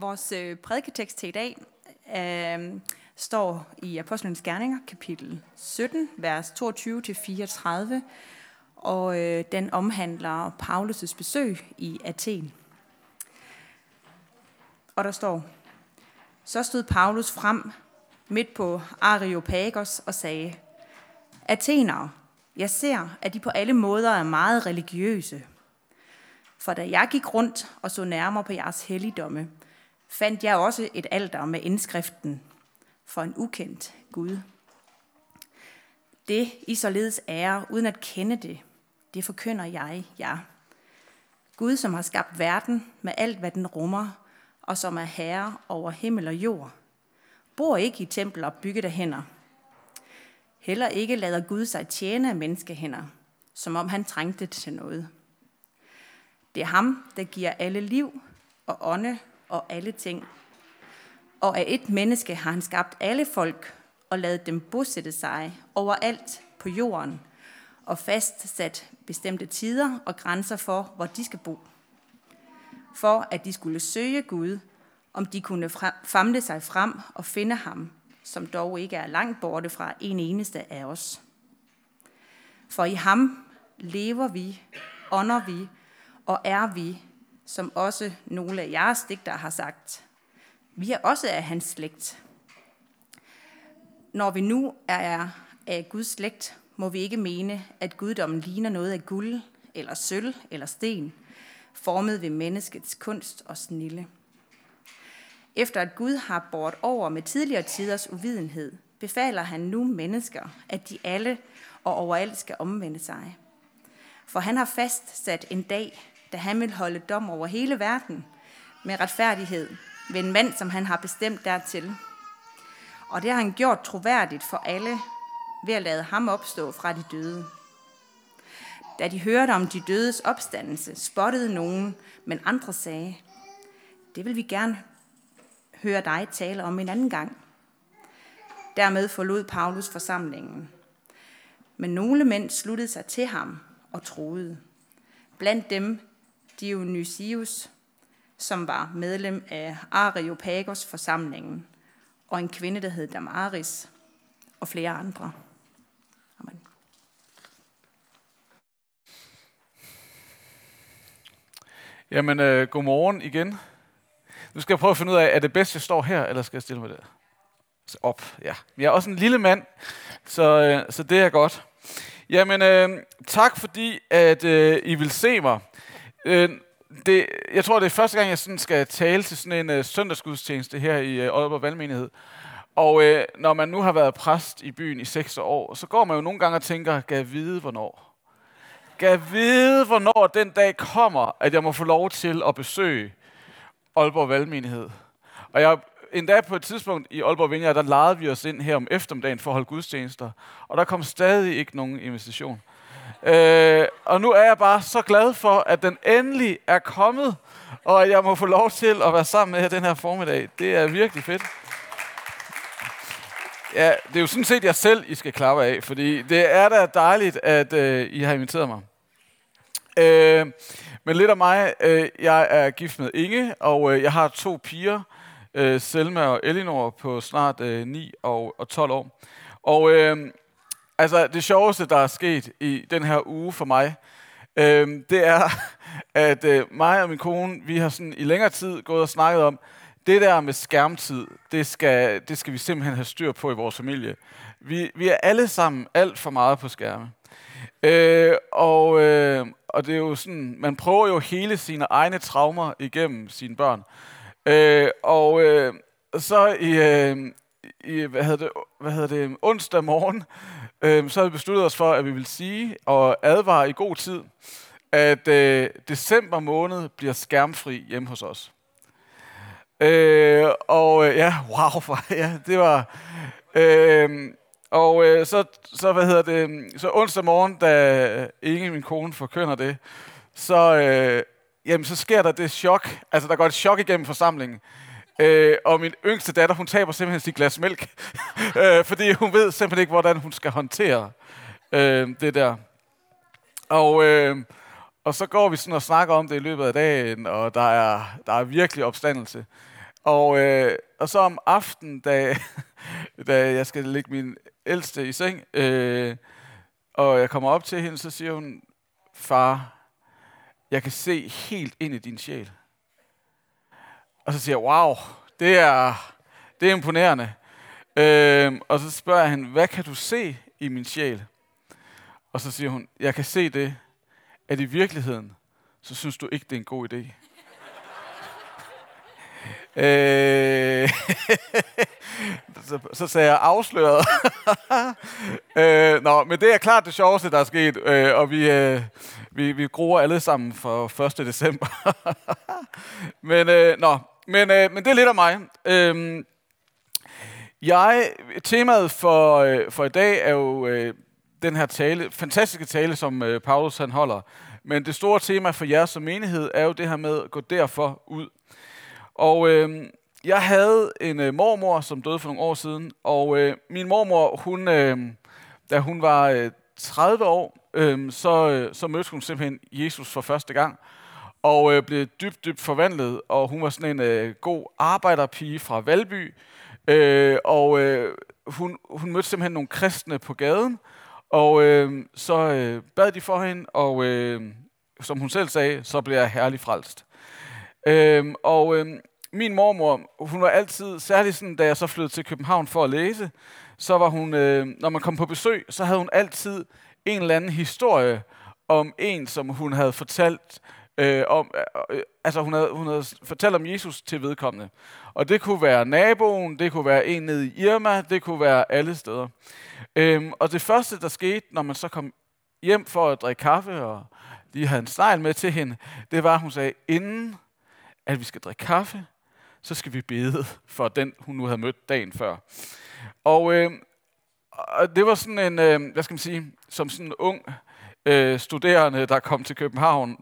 Vores øh, prædiketekst til i dag øh, står i Apostlenes Gerninger, kapitel 17, vers 22-34, og øh, den omhandler Paulus' besøg i Athen. Og der står, så stod Paulus frem midt på Areopagos og sagde, Athenere, jeg ser, at de på alle måder er meget religiøse. For da jeg gik rundt og så nærmere på jeres helligdomme, fandt jeg også et alter med indskriften for en ukendt Gud. Det, I således er, uden at kende det, det forkynder jeg jer. Gud, som har skabt verden med alt, hvad den rummer, og som er herre over himmel og jord, bor ikke i templer bygget af hænder. Heller ikke lader Gud sig tjene af menneskehænder, som om han trængte til noget. Det er ham, der giver alle liv og ånde og alle ting. Og af et menneske har han skabt alle folk og ladet dem bosætte sig overalt på jorden og fastsat bestemte tider og grænser for, hvor de skal bo. For at de skulle søge Gud, om de kunne famle sig frem og finde ham, som dog ikke er langt borte fra en eneste af os. For i ham lever vi, ånder vi og er vi, som også nogle af jeres digtere har sagt. Vi er også af hans slægt. Når vi nu er af Guds slægt, må vi ikke mene, at guddommen ligner noget af guld, eller sølv, eller sten, formet ved menneskets kunst og snille. Efter at Gud har båret over med tidligere tiders uvidenhed, befaler han nu mennesker, at de alle og overalt skal omvende sig. For han har fastsat en dag, da han vil holde dom over hele verden med retfærdighed ved en mand, som han har bestemt dertil. Og det har han gjort troværdigt for alle ved at lade ham opstå fra de døde. Da de hørte om de dødes opstandelse, spottede nogen, men andre sagde, det vil vi gerne høre dig tale om en anden gang. Dermed forlod Paulus forsamlingen. Men nogle mænd sluttede sig til ham og troede. Blandt dem Dionysius, som var medlem af Areopagos forsamlingen, og en kvinde, der hed Damaris, og flere andre. Amen. Jamen, øh, godmorgen igen. Nu skal jeg prøve at finde ud af, er det bedst, jeg står her, eller skal jeg stille mig der? Så op, ja. Jeg er også en lille mand, så, øh, så det er godt. Jamen, øh, tak fordi, at øh, I vil se mig. Øh, det, jeg tror, det er første gang, jeg sådan skal tale til sådan en øh, søndagsgudstjeneste her i øh, Aalborg Valgmenighed. Og øh, når man nu har været præst i byen i seks år, så går man jo nogle gange og tænker, kan vide hvornår? Kan vide, hvornår den dag kommer, at jeg må få lov til at besøge Aalborg Valgmenighed. Og jeg endda på et tidspunkt i Aalborg Vineyard, der lejede vi os ind her om eftermiddagen for at holde gudstjenester. Og der kom stadig ikke nogen invitation. Øh, og nu er jeg bare så glad for, at den endelig er kommet, og at jeg må få lov til at være sammen med jer den her formiddag. Det er virkelig fedt. Ja, det er jo sådan set jeg selv, I skal klappe af, fordi det er da dejligt, at øh, I har inviteret mig. Øh, men lidt om mig. Øh, jeg er gift med Inge, og øh, jeg har to piger, øh, Selma og Elinor, på snart øh, 9 og, og 12 år. Og øh, altså, det sjoveste, der er sket i den her uge for mig, øh, det er, at øh, mig og min kone, vi har sådan i længere tid gået og snakket om, det der med skærmtid, det skal, det skal vi simpelthen have styr på i vores familie. Vi, vi er alle sammen alt for meget på skærme. Øh, og, øh, og det er jo sådan, man prøver jo hele sine egne traumer igennem sine børn. Øh, og øh, så i, øh, i hvad hedder det, hvad hedder det, onsdag morgen, øh, så havde vi besluttet os for, at vi vil sige og advare i god tid, at øh, december måned bliver skærmfri hjemme hos os. Øh, og øh, ja, wow, for, ja, det var... Øh, og øh, så, så, hvad hedder det, så onsdag morgen, da Inge, min kone, forkynder det, så, øh, jamen, så sker der det chok. Altså, der går et chok igennem forsamlingen. Øh, og min yngste datter, hun taber simpelthen sit glas mælk, øh, fordi hun ved simpelthen ikke, hvordan hun skal håndtere øh, det der. Og, øh, og så går vi sådan og snakker om det i løbet af dagen, og der er, der er virkelig opstandelse. Og, øh, og så om aftenen, da, da jeg skal lægge min ældste i seng, øh, og jeg kommer op til hende, så siger hun, far, jeg kan se helt ind i din sjæl. Og så siger jeg, wow, det er, det er imponerende. Øhm, og så spørger jeg hende, hvad kan du se i min sjæl? Og så siger hun, jeg kan se det, at i virkeligheden, så synes du ikke, det er en god idé. øh, så, så sagde jeg afsløret. øh, nå, men det er klart det sjoveste, der er sket, øh, og vi, øh, vi, vi gruer alle sammen for 1. december. men, øh, nå, men, øh, men det er lidt af mig. Øh, jeg, temaet for, øh, for i dag er jo øh, den her tale, fantastiske tale, som øh, Paulus han holder. Men det store tema for jer som menighed er jo det her med at gå derfor ud. Og øh, jeg havde en øh, mormor, som døde for nogle år siden, og øh, min mormor, hun, øh, da hun var øh, 30 år, øh, så, øh, så mødte hun simpelthen Jesus for første gang, og øh, blev dybt, dybt forvandlet, og hun var sådan en øh, god arbejderpige fra Valby, øh, og øh, hun, hun mødte simpelthen nogle kristne på gaden, og øh, så øh, bad de for hende, og øh, som hun selv sagde, så blev jeg herlig frelst. Øh, og øh, min mormor, hun var altid, særligt sådan, da jeg så flyttede til København for at læse, så var hun, øh, når man kom på besøg, så havde hun altid en eller anden historie om en, som hun havde fortalt øh, om, øh, øh, altså hun havde, hun havde fortalt om Jesus til vedkommende. Og det kunne være naboen, det kunne være en nede i Irma, det kunne være alle steder. Øhm, og det første, der skete, når man så kom hjem for at drikke kaffe, og lige havde en snegl med til hende, det var, at hun sagde, inden at vi skal drikke kaffe, så skal vi bede for den, hun nu havde mødt dagen før. Og, øh, og det var sådan en, øh, hvad skal man sige, som sådan en ung øh, studerende, der kom til København,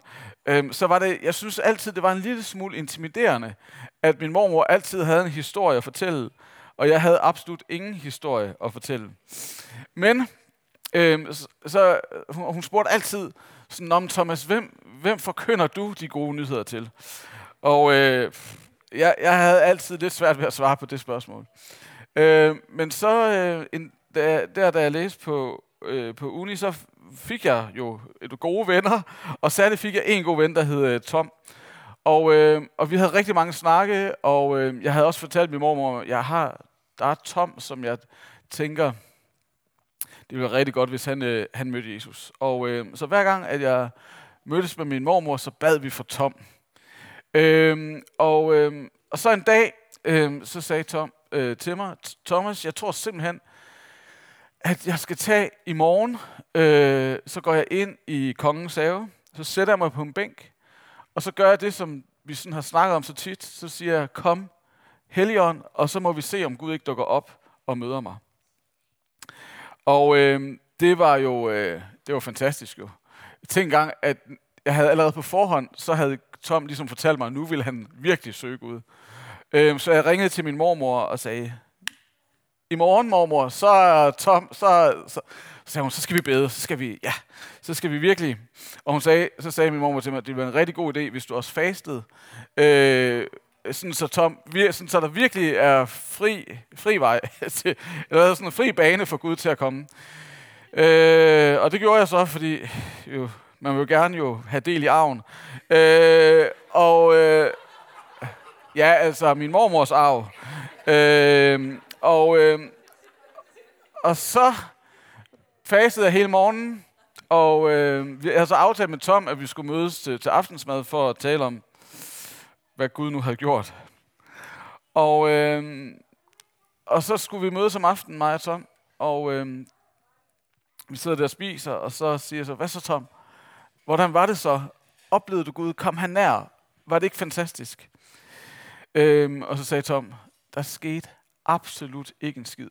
øh, så var det, jeg synes altid, det var en lille smule intimiderende, at min mormor altid havde en historie at fortælle, og jeg havde absolut ingen historie at fortælle. Men øhm, øh, så, hun, hun spurgte altid, sådan om Thomas, hvem, hvem forkynder du de gode nyheder til? Og øh, jeg, jeg havde altid lidt svært ved at svare på det spørgsmål. Øh, men så, øh, en, da, der da jeg læste på, øh, på uni, så fik jeg jo et gode venner, og særligt fik jeg en god ven, der hed øh, Tom. Og, øh, og vi havde rigtig mange snakke, og øh, jeg havde også fortalt min mormor, at jeg har, der er Tom, som jeg tænker, det ville være rigtig godt, hvis han, øh, han mødte Jesus. Og øh, så hver gang, at jeg mødtes med min mormor, så bad vi for Tom. Øh, og, øh, og så en dag, øh, så sagde Tom øh, til mig, Thomas, jeg tror simpelthen, at jeg skal tage i morgen, øh, så går jeg ind i kongens have, så sætter jeg mig på en bænk, og så gør jeg det, som vi sådan har snakket om så tit. Så siger jeg, kom, Helligånd, og så må vi se, om Gud ikke dukker op og møder mig. Og øh, det var jo øh, det var fantastisk jo. Tænk engang, at jeg havde allerede på forhånd, så havde Tom ligesom fortalt mig, at nu ville han virkelig søge Gud. Øh, så jeg ringede til min mormor og sagde, i morgen, mormor, så er Tom, så, så, så sagde hun, så skal vi bede, så skal vi, ja, så skal vi virkelig. Og hun sagde, så sagde min mormor til mig, at det ville være en rigtig god idé, hvis du også fastede. Øh, sådan så, Tom, vir, sådan, så der virkelig er fri, fri vej, til, eller sådan en fri bane for Gud til at komme. Øh, og det gjorde jeg så, fordi jo, man vil jo gerne jo have del i arven. Øh, og øh, ja, altså min mormors arv. Øh, og, øh, og så fastede jeg hele morgenen, og øh, jeg havde så aftalt med Tom, at vi skulle mødes til, til aftensmad for at tale om, hvad Gud nu havde gjort. Og, øh, og så skulle vi mødes om aftenen, mig og Tom, og øh, vi sidder der og spiser, og så siger jeg så, hvad så Tom? Hvordan var det så? Oplevede du Gud? Kom han nær? Var det ikke fantastisk? Øh, og så sagde Tom, der skete absolut ikke en skid.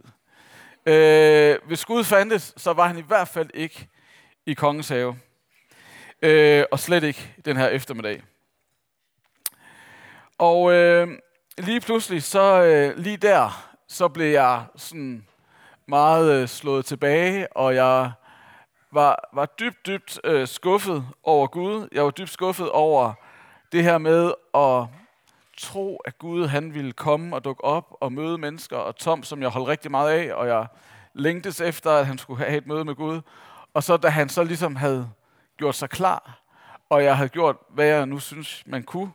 Øh, hvis Gud fandtes, så var han i hvert fald ikke i kongens have. Øh, og slet ikke den her eftermiddag. Og øh, lige pludselig, så øh, lige der, så blev jeg sådan meget øh, slået tilbage, og jeg var, var dybt, dybt øh, skuffet over Gud. Jeg var dybt skuffet over det her med at tro, at Gud han ville komme og dukke op og møde mennesker, og Tom, som jeg holdt rigtig meget af, og jeg længtes efter, at han skulle have et møde med Gud. Og så da han så ligesom havde gjort sig klar, og jeg havde gjort, hvad jeg nu synes, man kunne,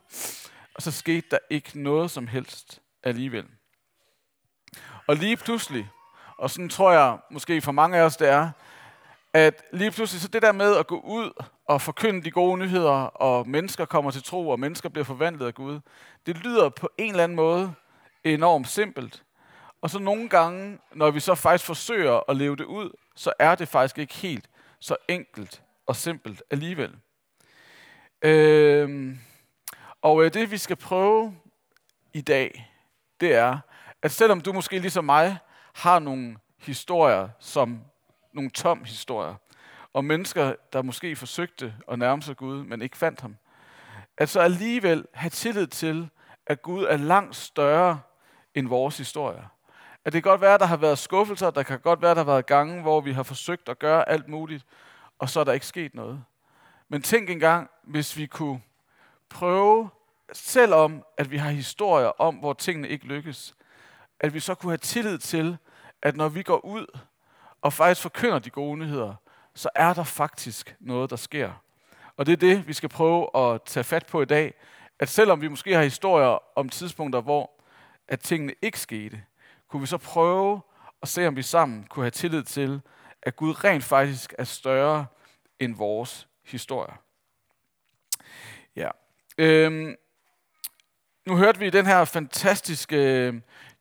og så skete der ikke noget som helst alligevel. Og lige pludselig, og sådan tror jeg måske for mange af os det er, at lige pludselig så det der med at gå ud og forkynde de gode nyheder, og mennesker kommer til tro, og mennesker bliver forvandlet af Gud, det lyder på en eller anden måde enormt simpelt. Og så nogle gange, når vi så faktisk forsøger at leve det ud, så er det faktisk ikke helt så enkelt og simpelt alligevel. Øhm, og øh, det vi skal prøve i dag, det er, at selvom du måske ligesom mig har nogle historier, som nogle tom historier, og mennesker, der måske forsøgte at nærme sig Gud, men ikke fandt ham, at så alligevel have tillid til, at Gud er langt større end vores historier. At det kan godt være, at der har været skuffelser, der kan godt være, at der har været gange, hvor vi har forsøgt at gøre alt muligt, og så er der ikke sket noget. Men tænk engang, hvis vi kunne prøve, selvom at vi har historier om, hvor tingene ikke lykkes, at vi så kunne have tillid til, at når vi går ud og faktisk forkynder de gode nyheder, så er der faktisk noget, der sker. Og det er det, vi skal prøve at tage fat på i dag. At selvom vi måske har historier om tidspunkter, hvor at tingene ikke skete, kunne vi så prøve at se, om vi sammen kunne have tillid til, at Gud rent faktisk er større end vores historie. Ja. Øhm, nu hørte vi den her fantastiske øh,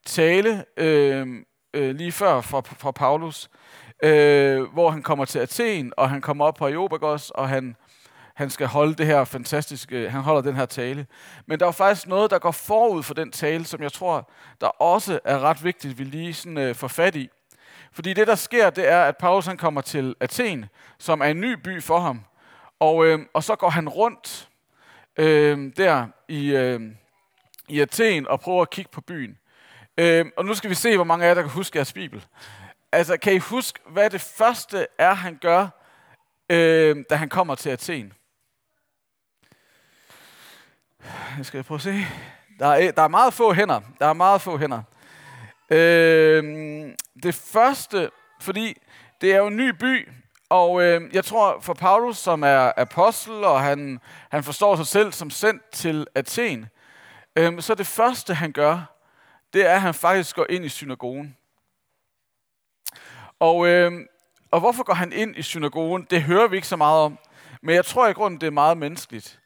tale øh, øh, lige før fra, fra Paulus, øh, hvor han kommer til Athen, og han kommer op på Iobagos, og han, han skal holde det her fantastiske, han holder den her tale. Men der er faktisk noget, der går forud for den tale, som jeg tror, der også er ret vigtigt, vi lige sådan, øh, får fat i. Fordi det, der sker, det er, at Paulus han kommer til Athen, som er en ny by for ham. Og, øh, og så går han rundt øh, der i, øh, i Athen og prøver at kigge på byen. Øh, og nu skal vi se, hvor mange af jer, der kan huske jeres bibel. Altså, kan I huske, hvad det første er, han gør, øh, da han kommer til Athen? Jeg skal prøve at se. Der er, der er meget få hænder. Der er meget få hænder. Øh, det første, fordi det er jo en ny by, og øh, jeg tror for Paulus, som er apostel, og han, han forstår sig selv som sendt til Athen, øh, så det første, han gør, det er, at han faktisk går ind i synagogen. Og, øh, og hvorfor går han ind i synagogen? Det hører vi ikke så meget om. Men jeg tror i grunden, det er meget menneskeligt.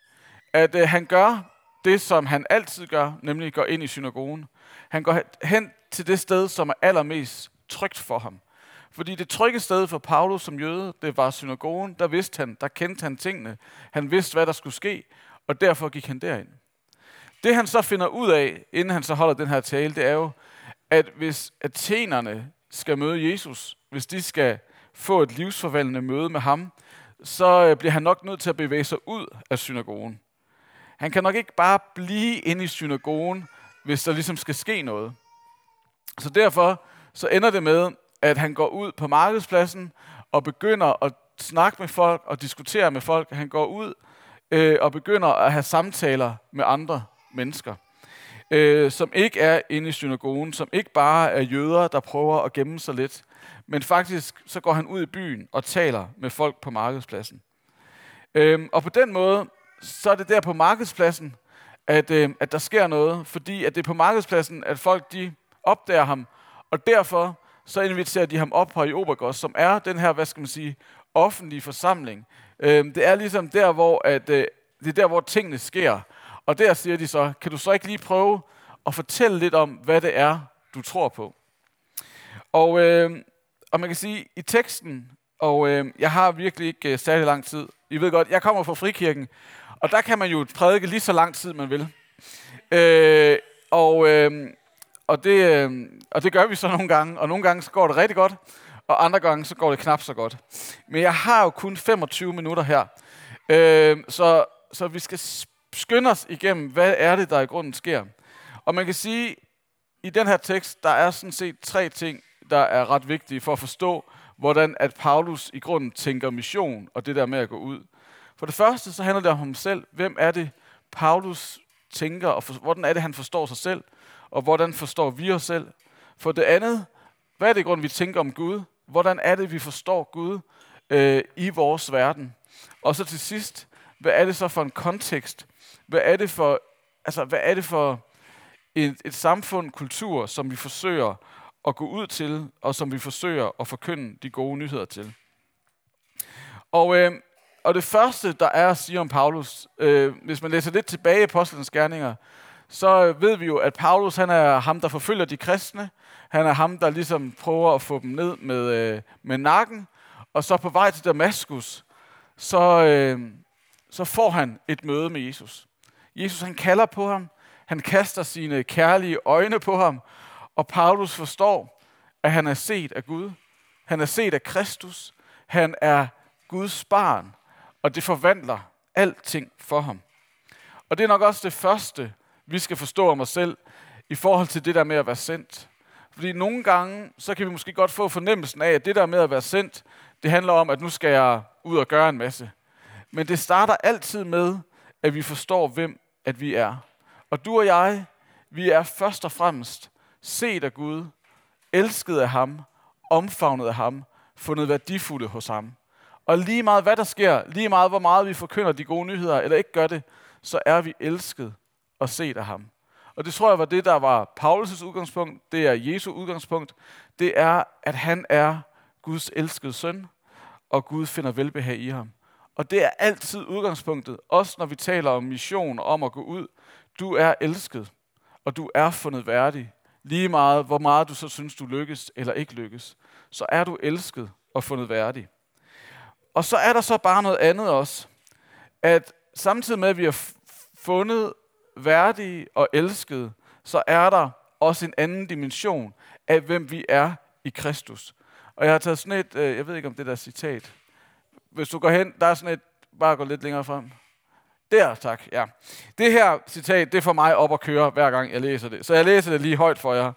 At øh, han gør det, som han altid gør, nemlig går ind i synagogen. Han går hen til det sted, som er allermest trygt for ham. Fordi det trygge sted for Paulus som jøde, det var synagogen. Der vidste han, der kendte han tingene. Han vidste, hvad der skulle ske, og derfor gik han derind. Det han så finder ud af, inden han så holder den her tale, det er jo, at hvis athenerne skal møde Jesus, hvis de skal få et livsforvandlende møde med ham, så øh, bliver han nok nødt til at bevæge sig ud af synagogen. Han kan nok ikke bare blive inde i synagogen, hvis der ligesom skal ske noget. Så derfor så ender det med, at han går ud på markedspladsen og begynder at snakke med folk og diskutere med folk. Han går ud øh, og begynder at have samtaler med andre mennesker, øh, som ikke er inde i synagogen, som ikke bare er jøder, der prøver at gemme sig lidt, men faktisk så går han ud i byen og taler med folk på markedspladsen. Øhm, og på den måde, så er det der på markedspladsen, at, øh, at der sker noget, fordi at det er på markedspladsen, at folk de opdager ham, og derfor så inviterer de ham op på Obergos, som er den her, hvad skal man sige, offentlige forsamling. Øh, det er ligesom der, hvor at, øh, det er der, hvor tingene sker. Og der siger de så, kan du så ikke lige prøve at fortælle lidt om, hvad det er, du tror på? Og, øh, og man kan sige, i teksten, og øh, jeg har virkelig ikke øh, særlig lang tid. I ved godt, jeg kommer fra Frikirken, og der kan man jo prædike lige så lang tid, man vil. Øh, og, øh, og, det, øh, og det gør vi så nogle gange, og nogle gange så går det rigtig godt, og andre gange så går det knap så godt. Men jeg har jo kun 25 minutter her, øh, så, så vi skal skynde os igennem, hvad er det, der i grunden sker. Og man kan sige, i den her tekst, der er sådan set tre ting, der er ret vigtige for at forstå, hvordan at Paulus i grunden tænker mission og det der med at gå ud. For det første, så handler det om ham selv. Hvem er det, Paulus tænker, og for, hvordan er det, han forstår sig selv, og hvordan forstår vi os selv. For det andet, hvad er det grund, vi tænker om Gud? Hvordan er det, vi forstår Gud øh, i vores verden? Og så til sidst, hvad er det så for en kontekst? Hvad er det for, altså, hvad er det for et, et samfund, kultur, som vi forsøger at gå ud til, og som vi forsøger at forkynde de gode nyheder til? Og, øh, og det første, der er at sige om Paulus, øh, hvis man læser lidt tilbage i Apostlenes Gerninger, så øh, ved vi jo, at Paulus han er ham, der forfølger de kristne. Han er ham, der ligesom prøver at få dem ned med, øh, med nakken. Og så på vej til Damaskus, så, øh, så får han et møde med Jesus. Jesus han kalder på ham. Han kaster sine kærlige øjne på ham. Og Paulus forstår, at han er set af Gud. Han er set af Kristus. Han er Guds barn. Og det forvandler alting for ham. Og det er nok også det første, vi skal forstå om os selv i forhold til det der med at være sendt. Fordi nogle gange, så kan vi måske godt få fornemmelsen af, at det der med at være sendt, det handler om, at nu skal jeg ud og gøre en masse. Men det starter altid med, at vi forstår, hvem at vi er. Og du og jeg, vi er først og fremmest set af Gud, elsket af ham, omfavnet af ham, fundet værdifulde hos ham. Og lige meget hvad der sker, lige meget hvor meget vi forkynder de gode nyheder, eller ikke gør det, så er vi elsket og set af ham. Og det tror jeg var det, der var Paulus' udgangspunkt, det er Jesu udgangspunkt, det er, at han er Guds elskede søn, og Gud finder velbehag i ham. Og det er altid udgangspunktet, også når vi taler om mission og om at gå ud. Du er elsket, og du er fundet værdig. Lige meget, hvor meget du så synes, du lykkes eller ikke lykkes, så er du elsket og fundet værdig. Og så er der så bare noget andet også, at samtidig med, at vi har fundet værdige og elskede, så er der også en anden dimension af, hvem vi er i Kristus. Og jeg har taget sådan et, øh, jeg ved ikke om det der citat. Hvis du går hen, der er sådan et, bare gå lidt længere frem. Der, tak, ja. Det her citat, det får mig op at køre, hver gang jeg læser det. Så jeg læser det lige højt for jer.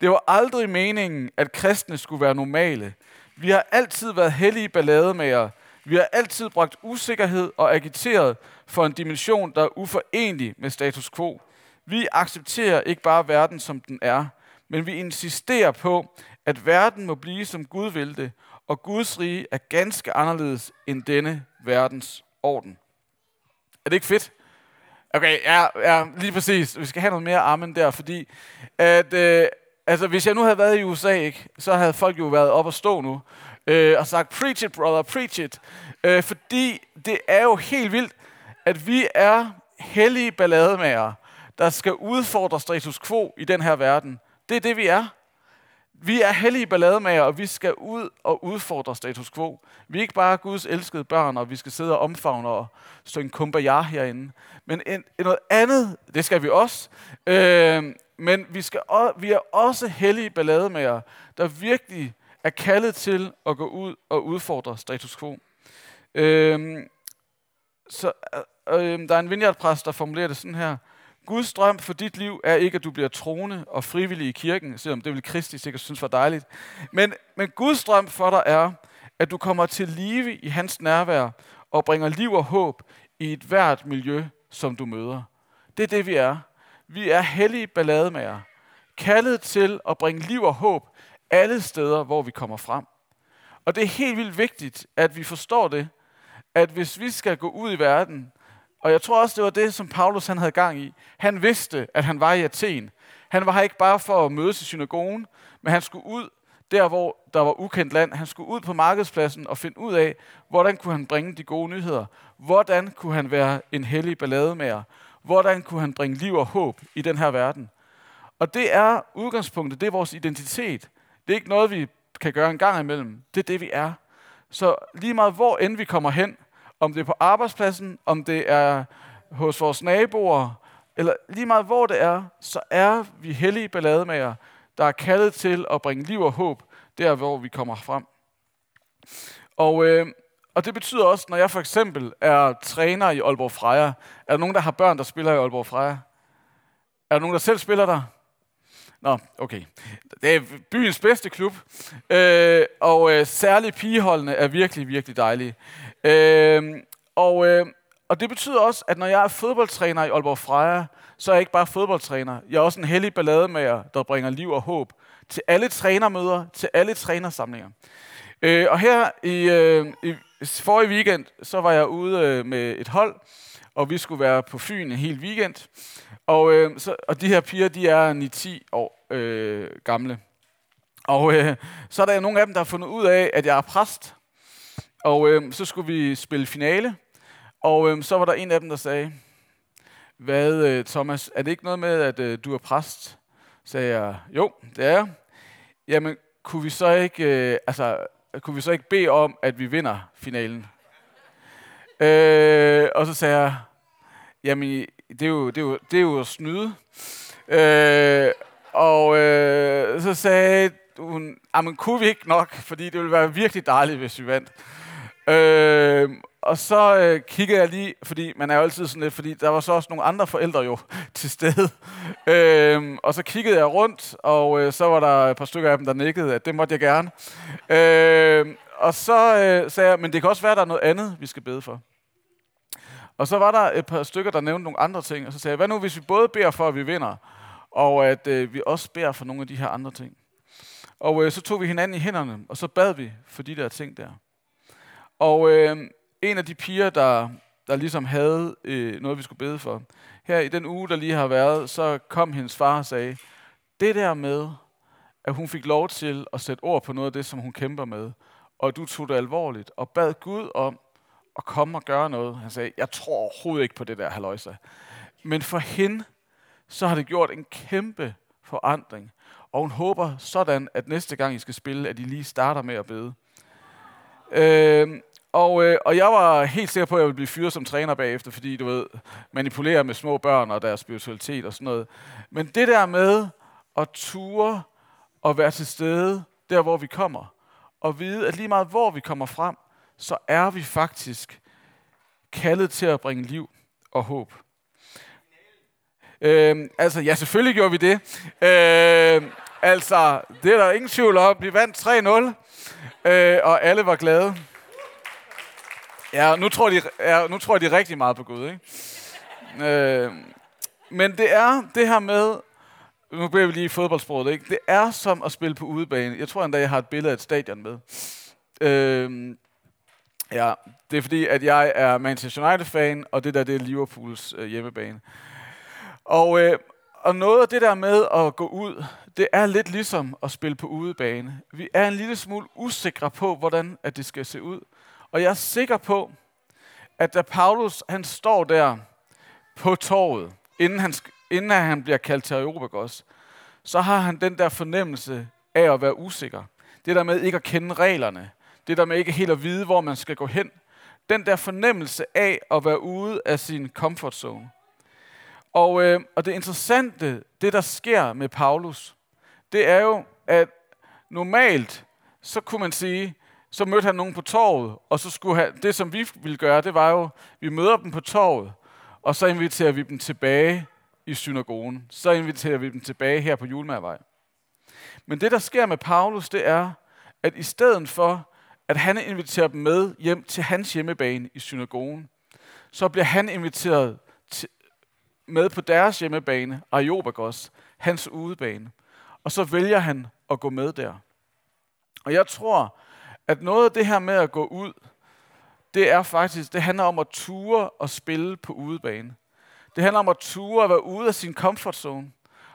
Det var aldrig meningen, at kristne skulle være normale. Vi har altid været hellige ballademager. Vi har altid bragt usikkerhed og agiteret for en dimension, der er uforenelig med status quo. Vi accepterer ikke bare verden, som den er, men vi insisterer på, at verden må blive, som Gud vil det, og Guds rige er ganske anderledes end denne verdens orden. Er det ikke fedt? Okay, ja, ja lige præcis. Vi skal have noget mere armen der, fordi at, øh, altså, hvis jeg nu havde været i USA, ikke, så havde folk jo været op og stå nu øh, og sagt, preach it, brother, preach it. Øh, fordi det er jo helt vildt, at vi er hellige ballademager, der skal udfordre status quo i den her verden. Det er det, vi er. Vi er hellige ballademager, og vi skal ud og udfordre status quo. Vi er ikke bare Guds elskede børn, og vi skal sidde og omfavne og synge kumbaya herinde. Men en, en noget andet, det skal vi også. Øh, men vi, skal, vi er også hellige ballademager, der virkelig er kaldet til at gå ud og udfordre status quo. Øh, så øh, øhm, der er en vineyardpræst, der formulerer det sådan her. Guds drøm for dit liv er ikke, at du bliver troende og frivillig i kirken, selvom det vil Kristi sikkert synes var dejligt. Men, men Guds drøm for dig er, at du kommer til live i hans nærvær og bringer liv og håb i et hvert miljø, som du møder. Det er det, vi er. Vi er hellige ballademager, kaldet til at bringe liv og håb alle steder, hvor vi kommer frem. Og det er helt vildt vigtigt, at vi forstår det, at hvis vi skal gå ud i verden, og jeg tror også, det var det, som Paulus han havde gang i. Han vidste, at han var i Athen. Han var her ikke bare for at mødes i synagogen, men han skulle ud der, hvor der var ukendt land. Han skulle ud på markedspladsen og finde ud af, hvordan kunne han bringe de gode nyheder. Hvordan kunne han være en hellig ballademager. Hvordan kunne han bringe liv og håb i den her verden. Og det er udgangspunktet, det er vores identitet. Det er ikke noget, vi kan gøre en gang imellem. Det er det, vi er. Så lige meget hvor end vi kommer hen, om det er på arbejdspladsen, om det er hos vores naboer, eller lige meget hvor det er, så er vi hellige ballademager, der er kaldet til at bringe liv og håb der, hvor vi kommer frem. Og, øh, og det betyder også, når jeg for eksempel er træner i Aalborg Freja, er der nogen, der har børn, der spiller i Aalborg Freja? Er der nogen, der selv spiller der? Nå, okay. Det er byens bedste klub, øh, og øh, særligt pigeholdene er virkelig, virkelig dejlige. Øh, og, øh, og det betyder også, at når jeg er fodboldtræner i Aalborg Freja, så er jeg ikke bare fodboldtræner. Jeg er også en hellig ballademager, der bringer liv og håb til alle trænermøder, til alle trænersamlinger. Øh, og her i, øh, i forrige weekend, så var jeg ude øh, med et hold, og vi skulle være på Fyn en hel weekend. Og, øh, så, og de her piger, de er 9-10 år øh, gamle. Og øh, så er der nogle af dem, der har fundet ud af, at jeg er præst. Og øh, så skulle vi spille finale. Og øh, så var der en af dem, der sagde, hvad øh, Thomas, er det ikke noget med, at øh, du er præst? Sagde jeg, jo, det er jeg. Jamen, kunne vi så ikke, øh, altså, kunne vi så ikke bede om, at vi vinder finalen? øh, og så sagde jeg, jamen, det er jo, det er jo, det er jo at snyde. Øh, og øh, så sagde hun, ah, jamen kunne vi ikke nok, fordi det ville være virkelig dejligt, hvis vi vandt. Øh, og så øh, kiggede jeg lige, fordi man er jo altid sådan lidt, fordi der var så også nogle andre forældre jo til stede. Øh, og så kiggede jeg rundt, og øh, så var der et par stykker af dem, der nikkede, at det måtte jeg gerne. Øh, og så øh, sagde jeg, men det kan også være, at der er noget andet, vi skal bede for. Og så var der et par stykker, der nævnte nogle andre ting, og så sagde jeg, hvad nu hvis vi både beder for, at vi vinder, og at øh, vi også beder for nogle af de her andre ting. Og øh, så tog vi hinanden i hænderne, og så bad vi for de der ting der. Og øh, en af de piger, der, der ligesom havde øh, noget, vi skulle bede for, her i den uge, der lige har været, så kom hendes far og sagde, det der med, at hun fik lov til at sætte ord på noget af det, som hun kæmper med, og du tog det alvorligt, og bad Gud om at komme og gøre noget. Han sagde, jeg tror overhovedet ikke på det der, haløjse. Men for hende, så har det gjort en kæmpe forandring. Og hun håber sådan, at næste gang I skal spille, at I lige starter med at bede. Øh, og, øh, og jeg var helt sikker på, at jeg ville blive fyret som træner bagefter, fordi du ved, manipulerer med små børn og deres spiritualitet og sådan noget. Men det der med at ture og være til stede der, hvor vi kommer, og vide, at lige meget hvor vi kommer frem, så er vi faktisk kaldet til at bringe liv og håb. Øh, altså, ja, selvfølgelig gjorde vi det. Øh, altså, det er der ingen tvivl om. Vi vandt 3-0, øh, og alle var glade. Ja, nu tror, de, ja, nu tror de rigtig meget på Gud, ikke? Øh, men det er det her med, nu bliver vi lige i fodboldsproget, ikke? Det er som at spille på udebane. Jeg tror endda, jeg har et billede af et stadion med. Øh, ja, det er fordi, at jeg er Manchester United-fan, og det der, det er Liverpools øh, hjemmebane. Og, øh, og noget af det der med at gå ud, det er lidt ligesom at spille på udebane. Vi er en lille smule usikre på, hvordan at det skal se ud. Og jeg er sikker på, at da Paulus han står der på torvet, inden han, inden han bliver kaldt til Areopagos, så har han den der fornemmelse af at være usikker. Det der med ikke at kende reglerne. Det der med ikke helt at vide, hvor man skal gå hen. Den der fornemmelse af at være ude af sin comfort zone. Og, øh, og det interessante, det der sker med Paulus, det er jo, at normalt, så kunne man sige, så mødte han nogen på torvet, og så skulle han, det som vi ville gøre, det var jo, vi møder dem på torvet, og så inviterer vi dem tilbage i synagogen. Så inviterer vi dem tilbage her på Julmærvej. Men det, der sker med Paulus, det er, at i stedet for, at han inviterer dem med hjem til hans hjemmebane i synagogen, så bliver han inviteret til, med på deres hjemmebane, Areopagos, hans udebane. Og så vælger han at gå med der. Og jeg tror, at noget af det her med at gå ud, det er faktisk, det handler om at ture og spille på udebane. Det handler om at ture at være ude af sin comfort zone.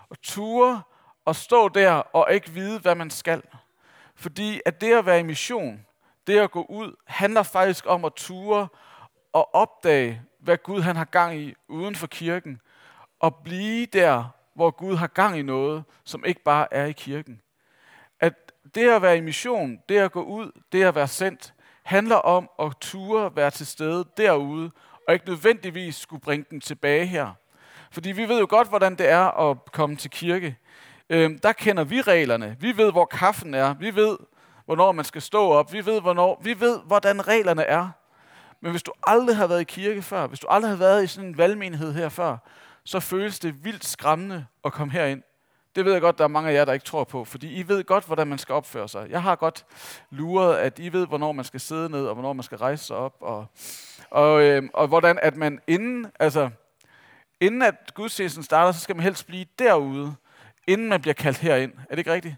Og ture og stå der og ikke vide, hvad man skal. Fordi at det at være i mission, det at gå ud, handler faktisk om at ture og opdage, hvad Gud han har gang i uden for kirken. Og blive der, hvor Gud har gang i noget, som ikke bare er i kirken At det at være i mission, det at gå ud, det at være sendt, handler om at ture være til stede derude, og ikke nødvendigvis skulle bringe den tilbage her. Fordi vi ved jo godt, hvordan det er at komme til kirke. Øhm, der kender vi reglerne. Vi ved, hvor kaffen er. Vi ved, hvornår man skal stå op. Vi ved, hvornår, vi ved, hvordan reglerne er. Men hvis du aldrig har været i kirke før, hvis du aldrig har været i sådan en valgmenighed her før, så føles det vildt skræmmende at komme herind. det ved jeg godt, der er mange af jer, der ikke tror på, fordi I ved godt, hvordan man skal opføre sig. Jeg har godt luret, at I ved, hvornår man skal sidde ned, og hvornår man skal rejse sig op, og, og, øh, og hvordan at man inden, altså, inden at gudstjenesten starter, så skal man helst blive derude, inden man bliver kaldt herind. Er det ikke rigtigt?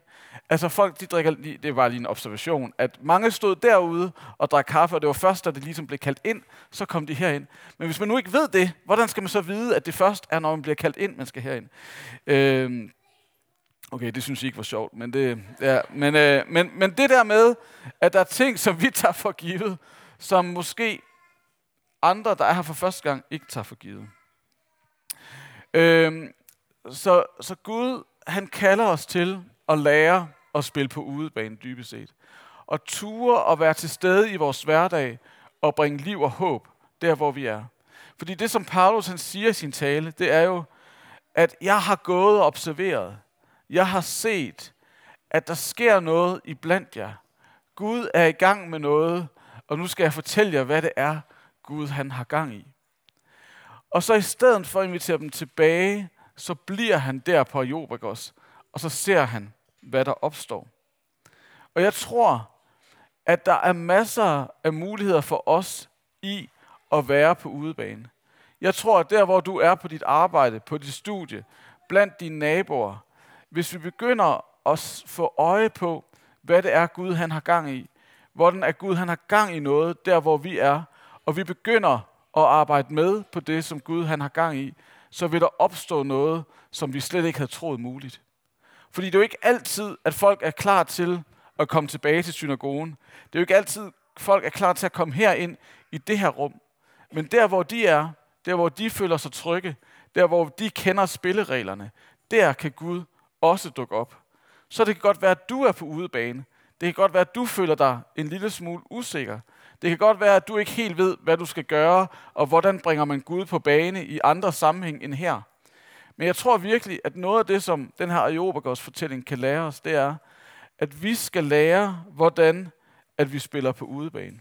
Altså folk, de drikker, det var lige en observation, at mange stod derude og drak kaffe, og det var først, da det ligesom blev kaldt ind, så kom de herind. Men hvis man nu ikke ved det, hvordan skal man så vide, at det først er, når man bliver kaldt ind, man skal herind? Øh, okay, det synes jeg ikke var sjovt, men det, ja, men, øh, men, men det der med, at der er ting, som vi tager for givet, som måske andre, der er her for første gang, ikke tager for givet. Øh, så, så Gud, han kalder os til at lære at spille på udebane dybest set. Og ture og være til stede i vores hverdag og bringe liv og håb der, hvor vi er. Fordi det, som Paulus han siger i sin tale, det er jo, at jeg har gået og observeret. Jeg har set, at der sker noget i blandt jer. Gud er i gang med noget, og nu skal jeg fortælle jer, hvad det er, Gud han har gang i. Og så i stedet for at invitere dem tilbage, så bliver han der på Jobagos, og så ser han, hvad der opstår. Og jeg tror, at der er masser af muligheder for os i at være på udebane. Jeg tror, at der, hvor du er på dit arbejde, på dit studie, blandt dine naboer, hvis vi begynder at få øje på, hvad det er, Gud han har gang i, hvordan er Gud han har gang i noget, der hvor vi er, og vi begynder at arbejde med på det, som Gud han har gang i, så vil der opstå noget, som vi slet ikke havde troet muligt. Fordi det er jo ikke altid, at folk er klar til at komme tilbage til synagogen. Det er jo ikke altid, folk er klar til at komme herind i det her rum. Men der, hvor de er, der, hvor de føler sig trygge, der, hvor de kender spillereglerne, der kan Gud også dukke op. Så det kan godt være, at du er på udebane. Det kan godt være, at du føler dig en lille smule usikker. Det kan godt være, at du ikke helt ved, hvad du skal gøre, og hvordan bringer man Gud på bane i andre sammenhæng end her. Men jeg tror virkelig, at noget af det, som den her Ayobagos fortælling kan lære os, det er, at vi skal lære, hvordan at vi spiller på udebane.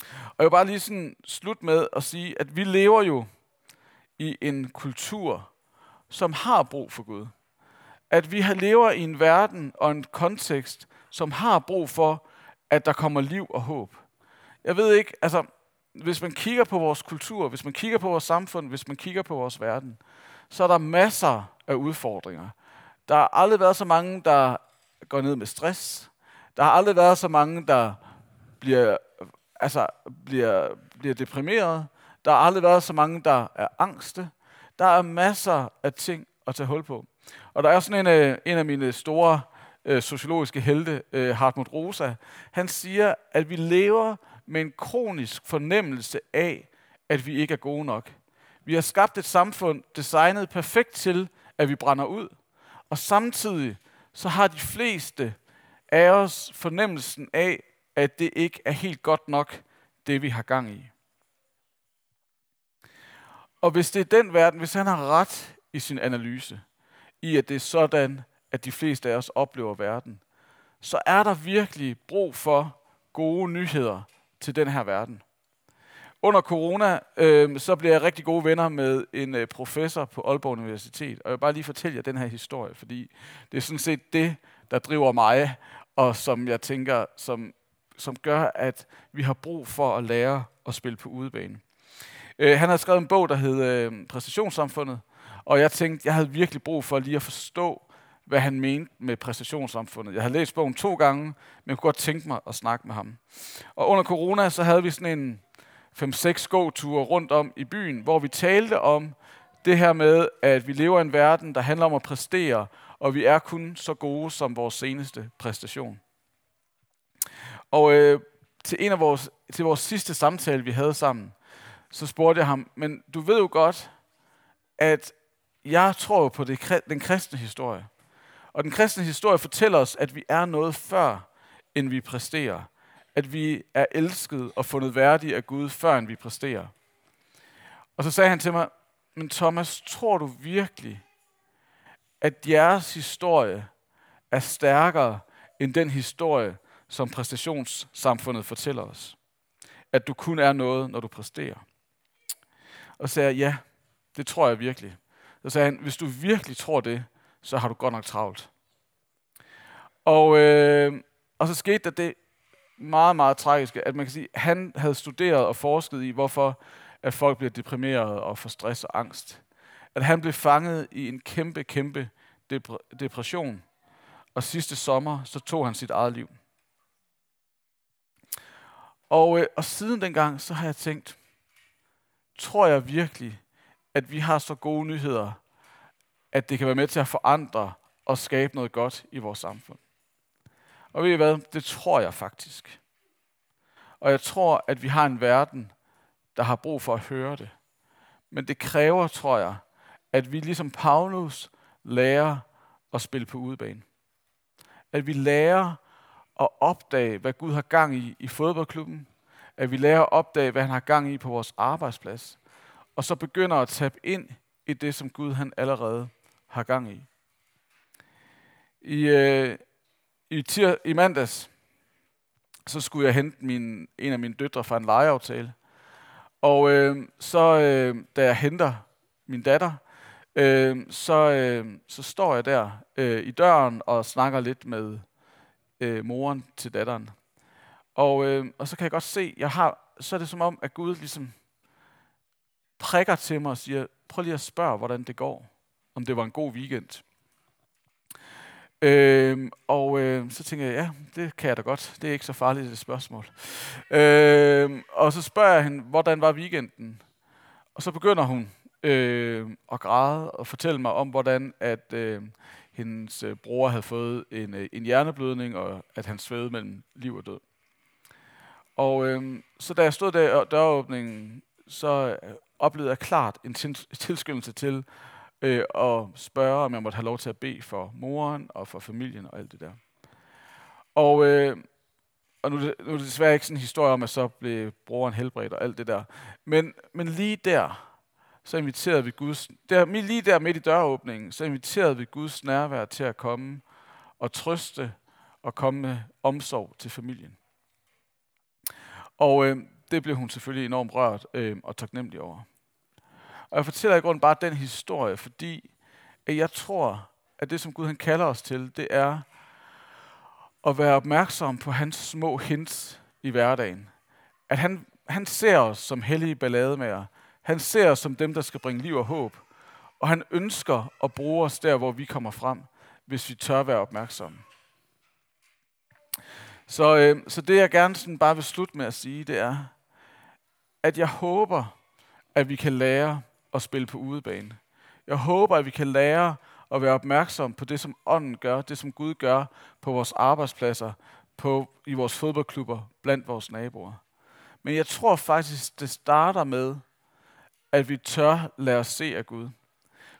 Og jeg vil bare lige sådan slut med at sige, at vi lever jo i en kultur, som har brug for Gud. At vi lever i en verden og en kontekst, som har brug for, at der kommer liv og håb. Jeg ved ikke, altså, hvis man kigger på vores kultur, hvis man kigger på vores samfund, hvis man kigger på vores verden, så er der masser af udfordringer. Der har aldrig været så mange, der går ned med stress. Der har aldrig været så mange, der bliver, altså, bliver, bliver deprimeret. Der har aldrig været så mange, der er angste. Der er masser af ting at tage hul på. Og der er sådan en, øh, en af mine store øh, sociologiske helte, øh, Hartmut Rosa, han siger, at vi lever med en kronisk fornemmelse af, at vi ikke er gode nok. Vi har skabt et samfund designet perfekt til, at vi brænder ud. Og samtidig så har de fleste af os fornemmelsen af, at det ikke er helt godt nok, det vi har gang i. Og hvis det er den verden, hvis han har ret i sin analyse, i at det er sådan, at de fleste af os oplever verden, så er der virkelig brug for gode nyheder til den her verden. Under corona, øh, så blev jeg rigtig gode venner med en øh, professor på Aalborg Universitet. Og jeg vil bare lige fortælle jer den her historie, fordi det er sådan set det, der driver mig, og som jeg tænker, som, som gør, at vi har brug for at lære at spille på udebane. Øh, han har skrevet en bog, der hedder øh, Præstationssamfundet, og jeg tænkte, jeg havde virkelig brug for lige at forstå, hvad han mente med præstationssamfundet. Jeg har læst bogen to gange, men jeg kunne godt tænke mig at snakke med ham. Og under corona, så havde vi sådan en 5-6 gåture rundt om i byen, hvor vi talte om det her med, at vi lever i en verden, der handler om at præstere, og vi er kun så gode som vores seneste præstation. Og øh, til en af vores, til vores sidste samtale, vi havde sammen, så spurgte jeg ham, men du ved jo godt, at jeg tror på det, den kristne historie. Og den kristne historie fortæller os, at vi er noget før, end vi præsterer at vi er elsket og fundet værdige af Gud, før end vi præsterer. Og så sagde han til mig, men Thomas, tror du virkelig, at jeres historie er stærkere end den historie, som præstationssamfundet fortæller os? At du kun er noget, når du præsterer. Og så sagde jeg, ja, det tror jeg virkelig. Så sagde han, hvis du virkelig tror det, så har du godt nok travlt. Og, øh, og så skete der det meget, meget tragiske, at man kan sige, at han havde studeret og forsket i, hvorfor at folk bliver deprimeret og får stress og angst. At han blev fanget i en kæmpe, kæmpe depression. Og sidste sommer, så tog han sit eget liv. Og, øh, og siden dengang, så har jeg tænkt, tror jeg virkelig, at vi har så gode nyheder, at det kan være med til at forandre og skabe noget godt i vores samfund. Og ved I hvad? Det tror jeg faktisk. Og jeg tror, at vi har en verden, der har brug for at høre det. Men det kræver, tror jeg, at vi ligesom Paulus lærer at spille på udebane. At vi lærer at opdage, hvad Gud har gang i i fodboldklubben. At vi lærer at opdage, hvad han har gang i på vores arbejdsplads. Og så begynder at tabe ind i det, som Gud han allerede har gang i. I, øh, i, tir, i mandags, så skulle jeg hente min, en af mine døtre fra en legeaftale. Og øh, så, øh, da jeg henter min datter, øh, så, øh, så står jeg der øh, i døren og snakker lidt med øh, moren til datteren. Og, øh, og så kan jeg godt se, jeg har, så er det som om, at Gud ligesom prikker til mig og siger, prøv lige at spørge, hvordan det går. Om det var en god weekend. Øh, og øh, så tænker jeg, ja, det kan jeg da godt. Det er ikke så farligt et spørgsmål. Øh, og så spørger jeg hende, hvordan var weekenden? Og så begynder hun øh, at græde og fortælle mig om, hvordan at øh, hendes øh, bror havde fået en, øh, en hjerneblødning, og at han svævede mellem liv og død. Og øh, så da jeg stod der i døråbningen, så øh, oplevede jeg klart en tilskyndelse til øh, og spørge, om jeg måtte have lov til at bede for moren og for familien og alt det der. Og, øh, og nu, nu er det desværre ikke sådan en historie om, at så blev broren helbredt og alt det der. Men, men lige der, så inviterede vi Guds, der, lige der midt i døråbningen, så inviterede vi Guds nærvær til at komme og trøste og komme med omsorg til familien. Og øh, det blev hun selvfølgelig enormt rørt øh, og taknemmelig over. Og jeg fortæller i grunden bare den historie, fordi at jeg tror, at det, som Gud han kalder os til, det er at være opmærksom på hans små hints i hverdagen. At han, han ser os som hellige ballademager. Han ser os som dem, der skal bringe liv og håb. Og han ønsker at bruge os der, hvor vi kommer frem, hvis vi tør være opmærksomme. Så, øh, så det, jeg gerne sådan bare vil slutte med at sige, det er, at jeg håber, at vi kan lære at spille på udebane. Jeg håber, at vi kan lære at være opmærksom på det, som ånden gør, det som Gud gør på vores arbejdspladser, på, i vores fodboldklubber, blandt vores naboer. Men jeg tror faktisk, det starter med, at vi tør lade os se af Gud.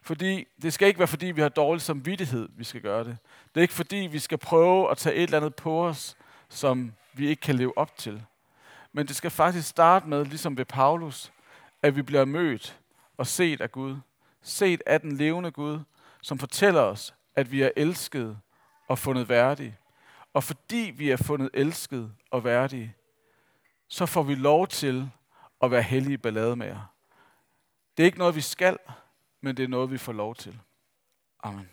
Fordi det skal ikke være, fordi vi har dårlig samvittighed, vi skal gøre det. Det er ikke, fordi vi skal prøve at tage et eller andet på os, som vi ikke kan leve op til. Men det skal faktisk starte med, ligesom ved Paulus, at vi bliver mødt og set af Gud. Set af den levende Gud, som fortæller os, at vi er elskede og fundet værdige. Og fordi vi er fundet elskede og værdige, så får vi lov til at være hellige ballademager. Det er ikke noget, vi skal, men det er noget, vi får lov til. Amen.